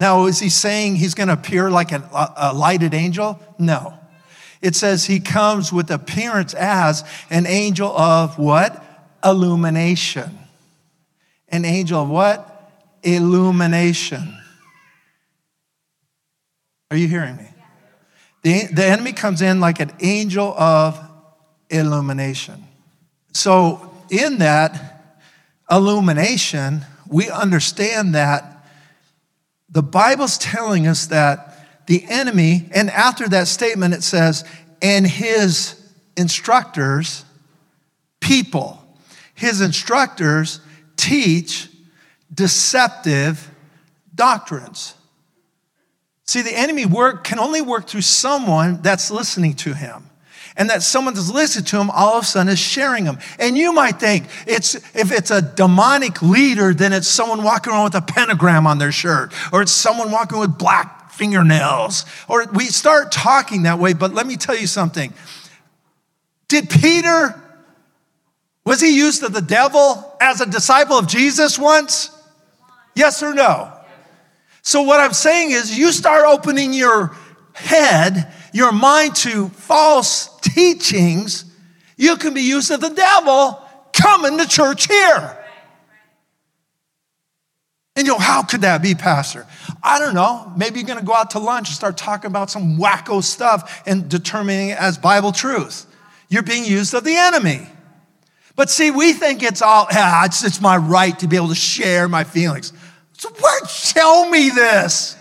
Speaker 2: Now, is he saying he's going to appear like a, a lighted angel? No. It says he comes with appearance as an angel of what? Illumination. An angel of what? Illumination. Are you hearing me? The, the enemy comes in like an angel of illumination. So, in that illumination, we understand that the Bible's telling us that the enemy, and after that statement, it says, and his instructors, people, his instructors teach deceptive doctrines. See, the enemy work can only work through someone that's listening to him and that someone that's listening to him all of a sudden is sharing them. And you might think it's if it's a demonic leader, then it's someone walking around with a pentagram on their shirt, or it's someone walking with black fingernails. Or we start talking that way, but let me tell you something. Did Peter, was he used of the devil as a disciple of Jesus once? Yes or no? So, what I'm saying is, you start opening your head, your mind to false teachings, you can be used of the devil coming to church here. And you know, how could that be, Pastor? I don't know. Maybe you're going to go out to lunch and start talking about some wacko stuff and determining it as Bible truth. You're being used of the enemy. But see, we think it's all, yeah, it's, it's my right to be able to share my feelings. So, where, tell me this.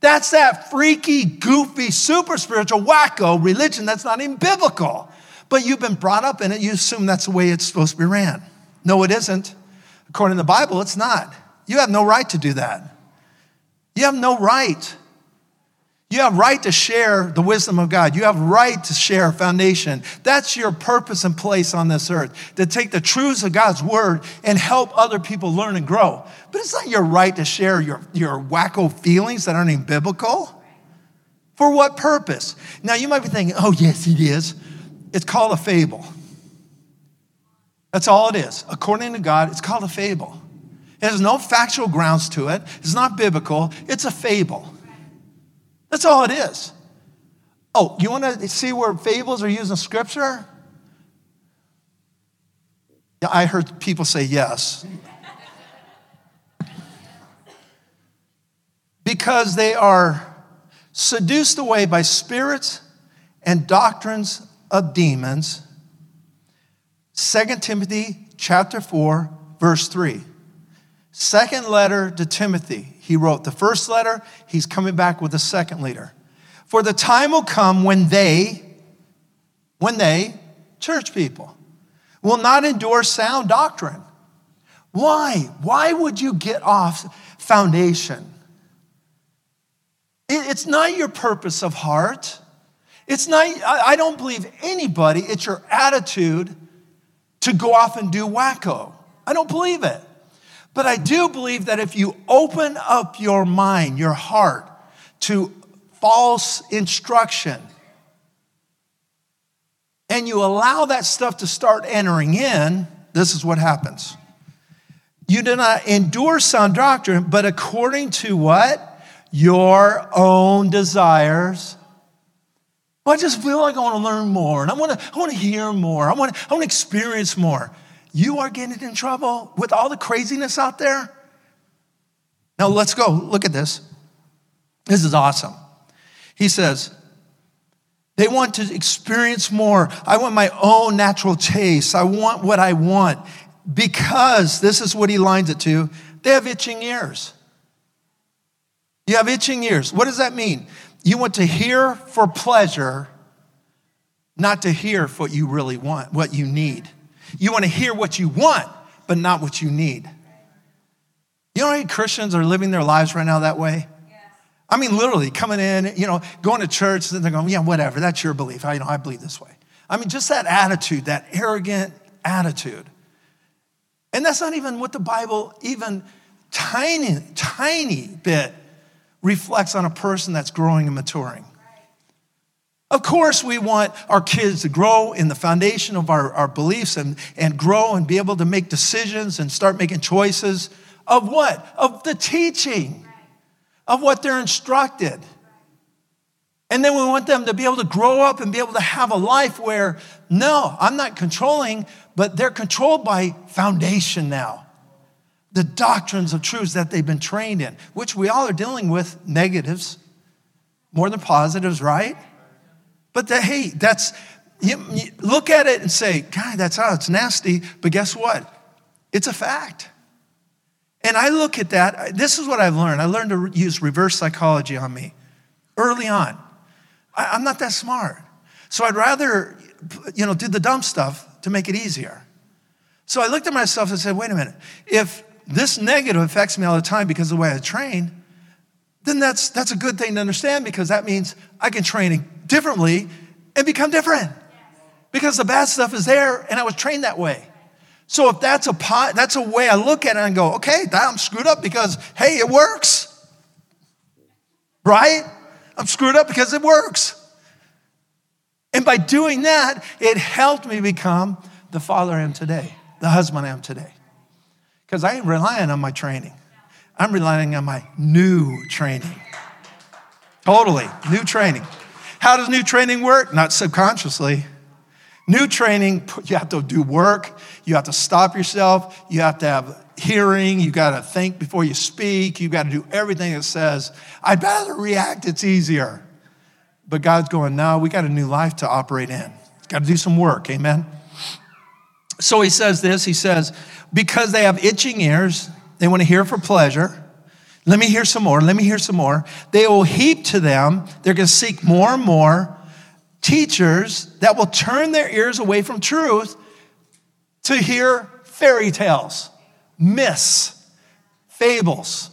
Speaker 2: That's that freaky, goofy, super spiritual, wacko religion that's not even biblical. But you've been brought up in it, you assume that's the way it's supposed to be ran. No, it isn't. According to the Bible, it's not. You have no right to do that. You have no right. You have right to share the wisdom of God. You have right to share foundation. That's your purpose and place on this earth, to take the truths of God's word and help other people learn and grow. But it's not your right to share your, your wacko feelings that aren't even biblical. For what purpose? Now you might be thinking, oh, yes, it is. It's called a fable. That's all it is. According to God, it's called a fable. It has no factual grounds to it. It's not biblical. It's a fable. That's all it is. Oh, you want to see where fables are used in scripture? Yeah, I heard people say yes. because they are seduced away by spirits and doctrines of demons. 2 Timothy chapter 4 verse 3. Second letter to Timothy. He wrote the first letter, he's coming back with the second letter. For the time will come when they, when they, church people, will not endure sound doctrine. Why? Why would you get off foundation? It's not your purpose of heart. It's not, I don't believe anybody, it's your attitude to go off and do wacko. I don't believe it. But I do believe that if you open up your mind, your heart to false instruction, and you allow that stuff to start entering in, this is what happens. You do not endure sound doctrine, but according to what? Your own desires. Well, I just feel like I want to learn more and I want to, I want to hear more. I want I want to experience more you are getting in trouble with all the craziness out there? Now let's go. Look at this. This is awesome. He says, they want to experience more. I want my own natural taste. I want what I want because this is what he lines it to. They have itching ears. You have itching ears. What does that mean? You want to hear for pleasure, not to hear for what you really want, what you need. You want to hear what you want, but not what you need. You know how many Christians are living their lives right now that way? I mean, literally coming in, you know, going to church, and they're going, yeah, whatever, that's your belief. I, you know, I believe this way. I mean, just that attitude, that arrogant attitude. And that's not even what the Bible, even tiny, tiny bit, reflects on a person that's growing and maturing. Of course, we want our kids to grow in the foundation of our, our beliefs and, and grow and be able to make decisions and start making choices of what? Of the teaching, of what they're instructed. And then we want them to be able to grow up and be able to have a life where, no, I'm not controlling, but they're controlled by foundation now. The doctrines of truths that they've been trained in, which we all are dealing with negatives more than positives, right? But the, hey, that's, you, you look at it and say, God, that's how it's nasty. But guess what? It's a fact. And I look at that, this is what I've learned. I learned to use reverse psychology on me early on. I, I'm not that smart. So I'd rather, you know, do the dumb stuff to make it easier. So I looked at myself and said, wait a minute, if this negative affects me all the time because of the way I train, then that's, that's a good thing to understand because that means I can train differently and become different. Because the bad stuff is there and I was trained that way. So if that's a pot, that's a way I look at it and go, okay, I'm screwed up because hey, it works. Right? I'm screwed up because it works. And by doing that, it helped me become the father I am today, the husband I am today. Because I ain't relying on my training, I'm relying on my new training. Totally, new training. How does new training work? Not subconsciously. New training, you have to do work, you have to stop yourself, you have to have hearing, you got to think before you speak, you got to do everything it says. I'd rather react, it's easier. But God's going, no, we got a new life to operate in. Got to do some work, amen? So he says this He says, because they have itching ears, they want to hear for pleasure. Let me hear some more. Let me hear some more. They will heap to them. They're going to seek more and more teachers that will turn their ears away from truth to hear fairy tales, myths, fables.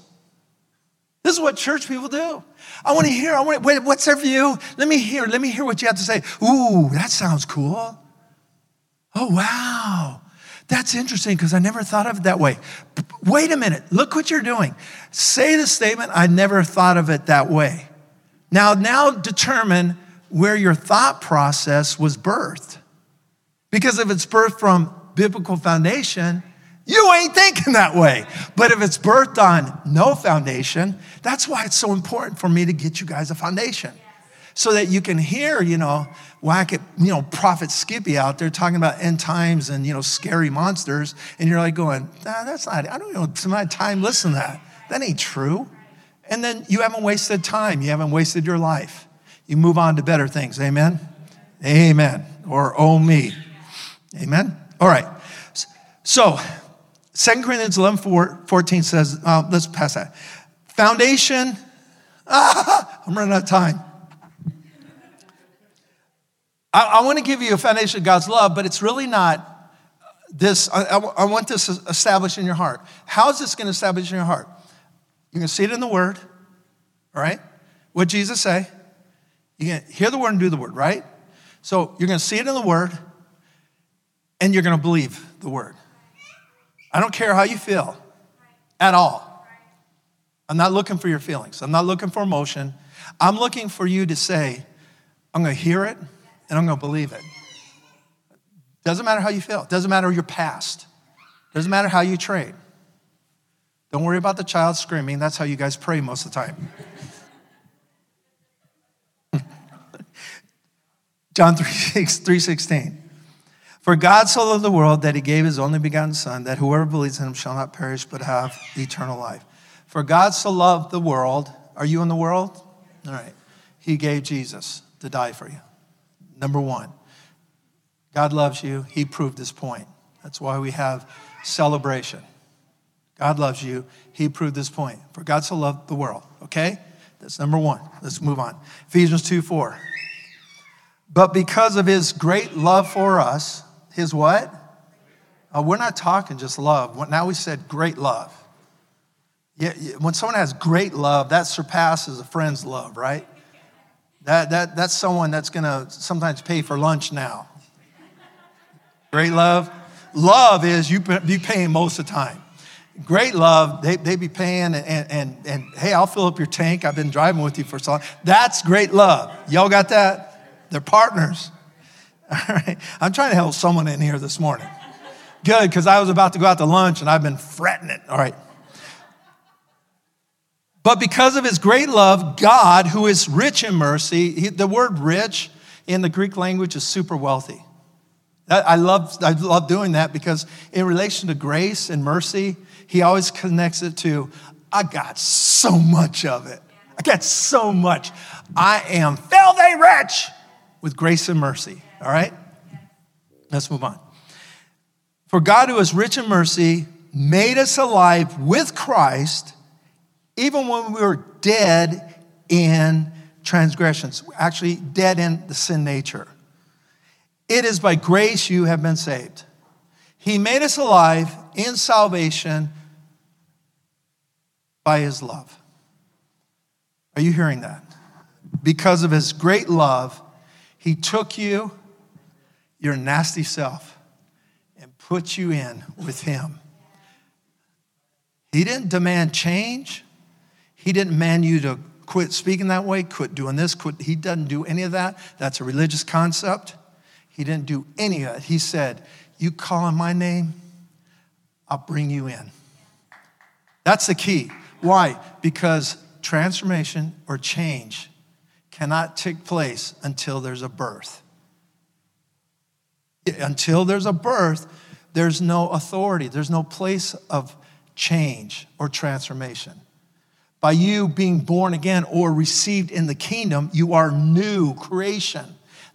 Speaker 2: This is what church people do. I want to hear. I want. Wait, what's their view? Let me hear. Let me hear what you have to say. Ooh, that sounds cool. Oh wow, that's interesting because I never thought of it that way. Wait a minute. Look what you're doing. Say the statement. I never thought of it that way. Now, now determine where your thought process was birthed. Because if it's birthed from biblical foundation, you ain't thinking that way. But if it's birthed on no foundation, that's why it's so important for me to get you guys a foundation. So that you can hear, you know, whack it, you know, Prophet Skippy out there talking about end times and, you know, scary monsters. And you're like going, nah, that's not, I don't know, it's my time, listen to that. That ain't true. And then you haven't wasted time. You haven't wasted your life. You move on to better things. Amen? Amen. Or oh me. Amen? All right. So, 2 Corinthians 11 14 says, uh, let's pass that. Foundation, ah, I'm running out of time. I, I want to give you a foundation of God's love, but it's really not this. I, I, I want this established in your heart. How is this going to establish in your heart? You're going to see it in the Word, all right? What Jesus say? You're going to hear the Word and do the Word, right? So you're going to see it in the Word, and you're going to believe the Word. I don't care how you feel at all. I'm not looking for your feelings. I'm not looking for emotion. I'm looking for you to say, I'm going to hear it and I'm going to believe it. Doesn't matter how you feel. Doesn't matter your past. Doesn't matter how you trade. Don't worry about the child screaming. That's how you guys pray most of the time. John 3, 6, 316. For God so loved the world that he gave his only begotten Son, that whoever believes in him shall not perish but have eternal life. For God so loved the world. Are you in the world? All right. He gave Jesus to die for you. Number one, God loves you. He proved his point. That's why we have celebration. God loves you. He proved this point. For God so loved the world. Okay? That's number one. Let's move on. Ephesians 2 4. But because of his great love for us, his what? Uh, we're not talking just love. Now we said great love. Yeah, when someone has great love, that surpasses a friend's love, right? That, that, that's someone that's going to sometimes pay for lunch now. Great love. Love is you be paying most of the time. Great love, they, they be paying, and, and, and, and hey, I'll fill up your tank. I've been driving with you for so long. That's great love. Y'all got that? They're partners. All right. I'm trying to help someone in here this morning. Good, because I was about to go out to lunch and I've been fretting it. All right. But because of his great love, God, who is rich in mercy, he, the word rich in the Greek language is super wealthy. I love, I love doing that because in relation to grace and mercy, he always connects it to, I got so much of it. I got so much. I am filthy rich with grace and mercy. All right? Let's move on. For God, who is rich in mercy, made us alive with Christ, even when we were dead in transgressions, actually, dead in the sin nature. It is by grace you have been saved. He made us alive in salvation by his love. Are you hearing that? Because of his great love, he took you your nasty self and put you in with Him. He didn't demand change, He didn't demand you to quit speaking that way, quit doing this, quit. He doesn't do any of that. That's a religious concept. He didn't do any of it. He said, You call on my name, I'll bring you in. That's the key. Why? Because transformation or change cannot take place until there's a birth. Until there's a birth, there's no authority, there's no place of change or transformation. By you being born again or received in the kingdom, you are new creation.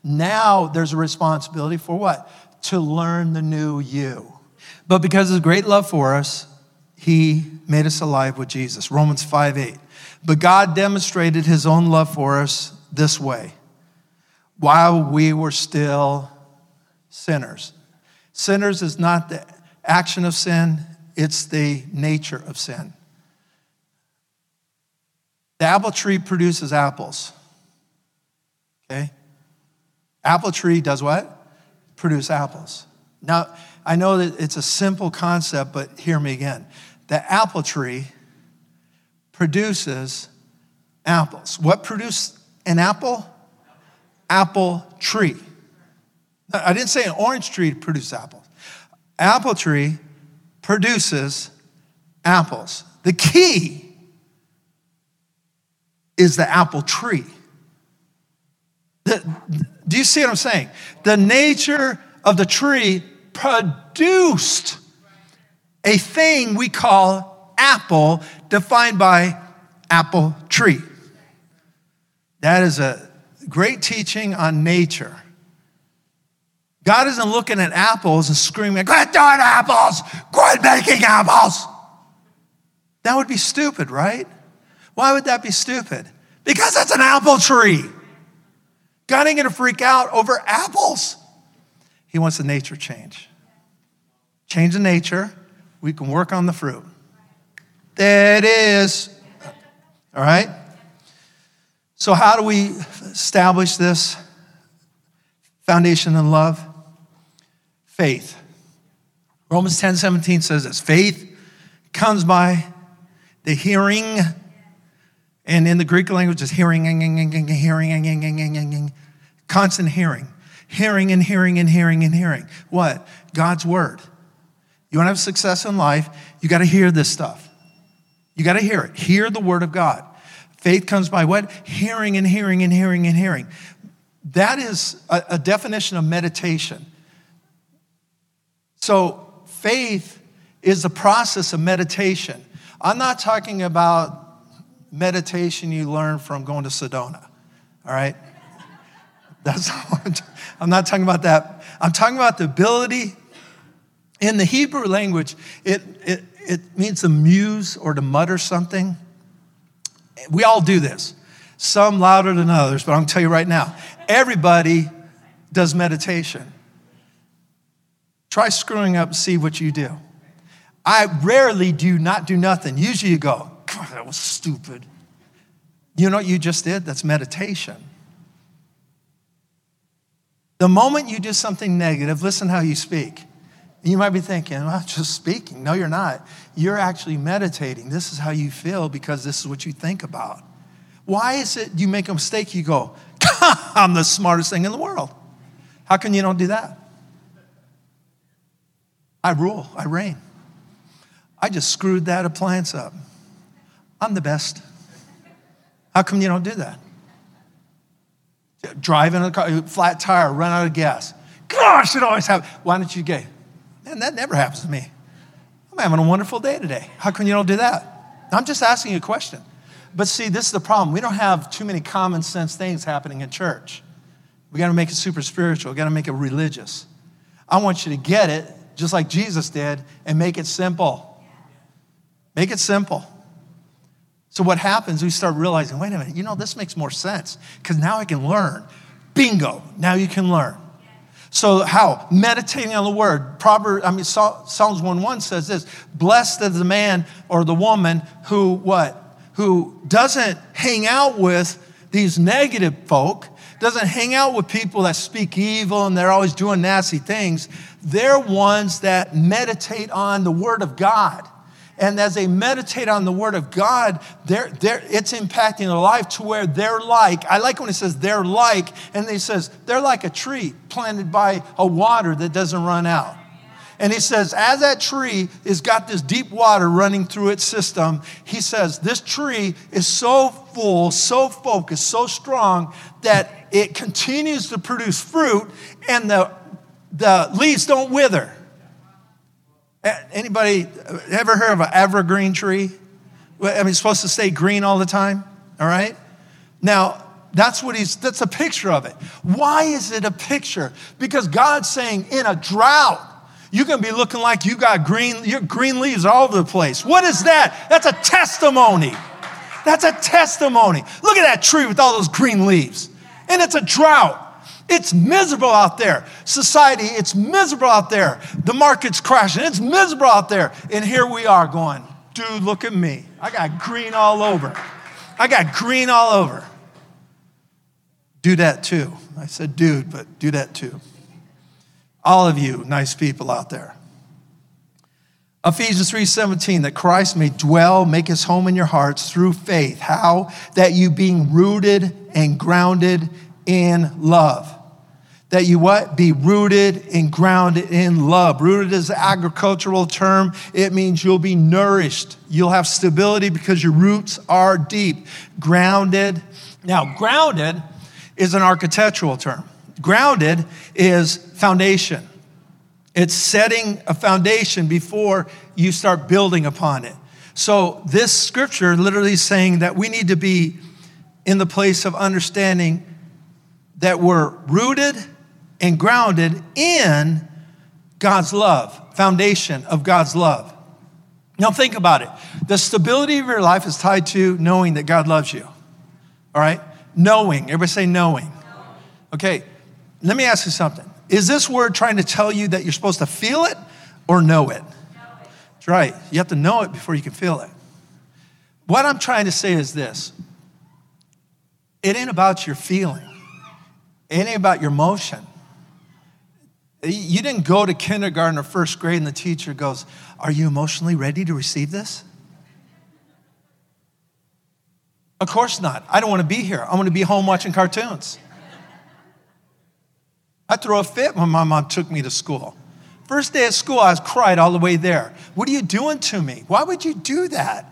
Speaker 2: Now there's a responsibility for what? To learn the new you. But because of his great love for us, he made us alive with Jesus. Romans 5 8. But God demonstrated his own love for us this way while we were still sinners. Sinners is not the action of sin, it's the nature of sin. The apple tree produces apples. Okay? Apple tree does what? Produce apples. Now, I know that it's a simple concept, but hear me again. The apple tree produces apples. What produces an apple? Apple tree. I didn't say an orange tree produces apples. Apple tree produces apples. The key is the apple tree. The, do you see what I'm saying? The nature of the tree produced a thing we call apple, defined by apple tree. That is a great teaching on nature. God isn't looking at apples and screaming, quit doing apples, quit making apples. That would be stupid, right? Why would that be stupid? Because it's an apple tree. God ain't gonna freak out over apples. He wants a nature change. Change the nature, we can work on the fruit. There it is. All right? So, how do we establish this foundation in love? Faith. Romans 10 17 says this faith comes by the hearing, and in the Greek language, is hearing, hearing, constant hearing. Hearing and hearing and hearing and hearing. What? God's word. You want to have success in life, you got to hear this stuff. You got to hear it. Hear the word of God. Faith comes by what? Hearing and hearing and hearing and hearing. That is a, a definition of meditation. So, faith is the process of meditation. I'm not talking about meditation you learn from going to Sedona, all right? That's not I'm not talking about that. I'm talking about the ability in the Hebrew language, it, it, it means to muse or to mutter something. We all do this, some louder than others, but I'm gonna tell you right now everybody does meditation. Try screwing up, and see what you do. I rarely do not do nothing. Usually you go, That was stupid. You know what you just did? That's meditation. The moment you do something negative, listen how you speak. You might be thinking, I'm just speaking. No, you're not. You're actually meditating. This is how you feel because this is what you think about. Why is it you make a mistake, you go, I'm the smartest thing in the world? How come you don't do that? I rule, I reign. I just screwed that appliance up. I'm the best. How come you don't do that? Driving a car, flat tire, run out of gas. Gosh, it always happens. Why don't you get? Man, that never happens to me. I'm having a wonderful day today. How come you don't do that? I'm just asking you a question. But see, this is the problem. We don't have too many common sense things happening in church. We got to make it super spiritual. We got to make it religious. I want you to get it just like Jesus did and make it simple. Make it simple. So what happens, we start realizing, wait a minute, you know, this makes more sense because now I can learn. Bingo, now you can learn. So how? Meditating on the word. Proverbs, I mean, Psalms 1:1 says this: blessed is the man or the woman who what? Who doesn't hang out with these negative folk, doesn't hang out with people that speak evil and they're always doing nasty things. They're ones that meditate on the word of God. And as they meditate on the word of God, they're, they're, it's impacting their life to where they're like, I like when it says they're like, and he says they're like a tree planted by a water that doesn't run out. And he says, as that tree has got this deep water running through its system, he says, this tree is so full, so focused, so strong that it continues to produce fruit and the, the leaves don't wither. Anybody ever heard of an evergreen tree? I mean, it's supposed to stay green all the time, all right? Now, that's what he's, that's a picture of it. Why is it a picture? Because God's saying in a drought, you're gonna be looking like you got green, your green leaves all over the place. What is that? That's a testimony. That's a testimony. Look at that tree with all those green leaves. And it's a drought. It's miserable out there. Society, it's miserable out there. The market's crashing. It's miserable out there. And here we are going, dude, look at me. I got green all over. I got green all over. Do that too. I said, dude, but do that too. All of you nice people out there. Ephesians 3:17 that Christ may dwell, make his home in your hearts through faith. How? That you being rooted and grounded in love. That you what? Be rooted and grounded in love. Rooted is an agricultural term. It means you'll be nourished. You'll have stability because your roots are deep. Grounded. Now, grounded is an architectural term. Grounded is foundation. It's setting a foundation before you start building upon it. So, this scripture literally saying that we need to be in the place of understanding that we're rooted and grounded in God's love, foundation of God's love. Now, think about it. The stability of your life is tied to knowing that God loves you. All right? Knowing. Everybody say knowing. Okay, let me ask you something. Is this word trying to tell you that you're supposed to feel it or know it? That's right. You have to know it before you can feel it. What I'm trying to say is this it ain't about your feeling, ain't about your emotion. You didn't go to kindergarten or first grade and the teacher goes, Are you emotionally ready to receive this? Of course not. I don't want to be here. I want to be home watching cartoons. I threw a fit when my mom took me to school. First day of school, I was cried all the way there. What are you doing to me? Why would you do that?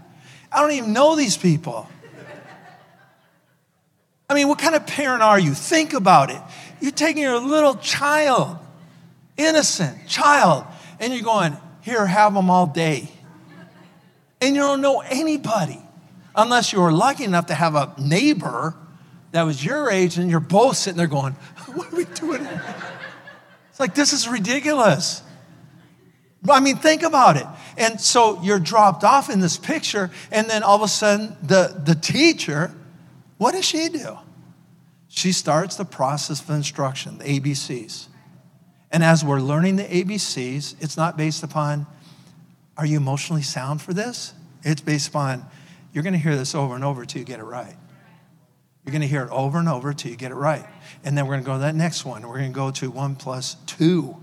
Speaker 2: I don't even know these people. I mean, what kind of parent are you? Think about it. You're taking your little child, innocent child, and you're going, here, have them all day. And you don't know anybody unless you were lucky enough to have a neighbor that was your age and you're both sitting there going, what are we doing? It's like, this is ridiculous. I mean, think about it. And so you're dropped off in this picture, and then all of a sudden, the, the teacher, what does she do? She starts the process of instruction, the ABCs. And as we're learning the ABCs, it's not based upon, are you emotionally sound for this? It's based upon, you're going to hear this over and over till you get it right. You're going to hear it over and over until you get it right. And then we're going to go to that next one. We're going to go to one plus two.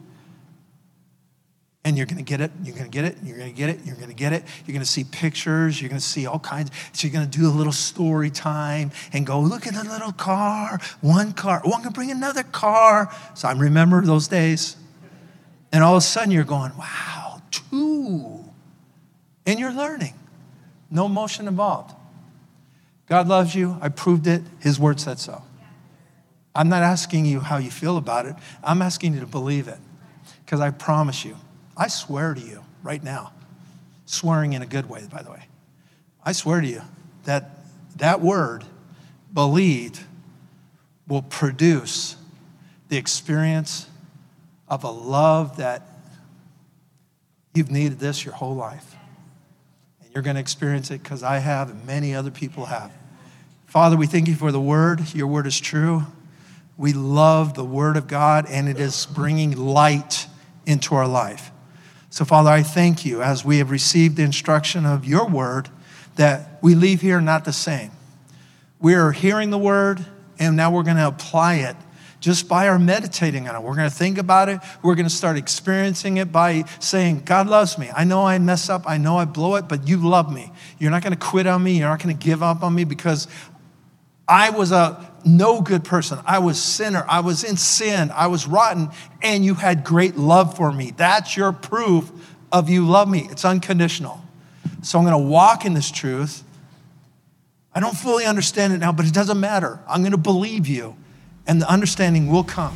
Speaker 2: And you're going to get it, you're going to get it, you're going to get it, you're going to get it. You're going to see pictures, you're going to see all kinds. So you're going to do a little story time and go, look at the little car, one car. Oh, I'm going to bring another car. So I remember those days. And all of a sudden you're going, wow, two. And you're learning. No emotion involved. God loves you. I proved it. His word said so. I'm not asking you how you feel about it. I'm asking you to believe it. Because I promise you, I swear to you right now, swearing in a good way, by the way, I swear to you that that word, believed, will produce the experience of a love that you've needed this your whole life. And you're going to experience it because I have and many other people have. Father, we thank you for the word. Your word is true. We love the word of God, and it is bringing light into our life. So, Father, I thank you as we have received the instruction of your word that we leave here not the same. We are hearing the word, and now we're going to apply it just by our meditating on it. We're going to think about it. We're going to start experiencing it by saying, God loves me. I know I mess up. I know I blow it, but you love me. You're not going to quit on me. You're not going to give up on me because I was a no good person. I was sinner. I was in sin. I was rotten, and you had great love for me. That's your proof of you love me. It's unconditional. So I'm going to walk in this truth. I don't fully understand it now, but it doesn't matter. I'm going to believe you, and the understanding will come.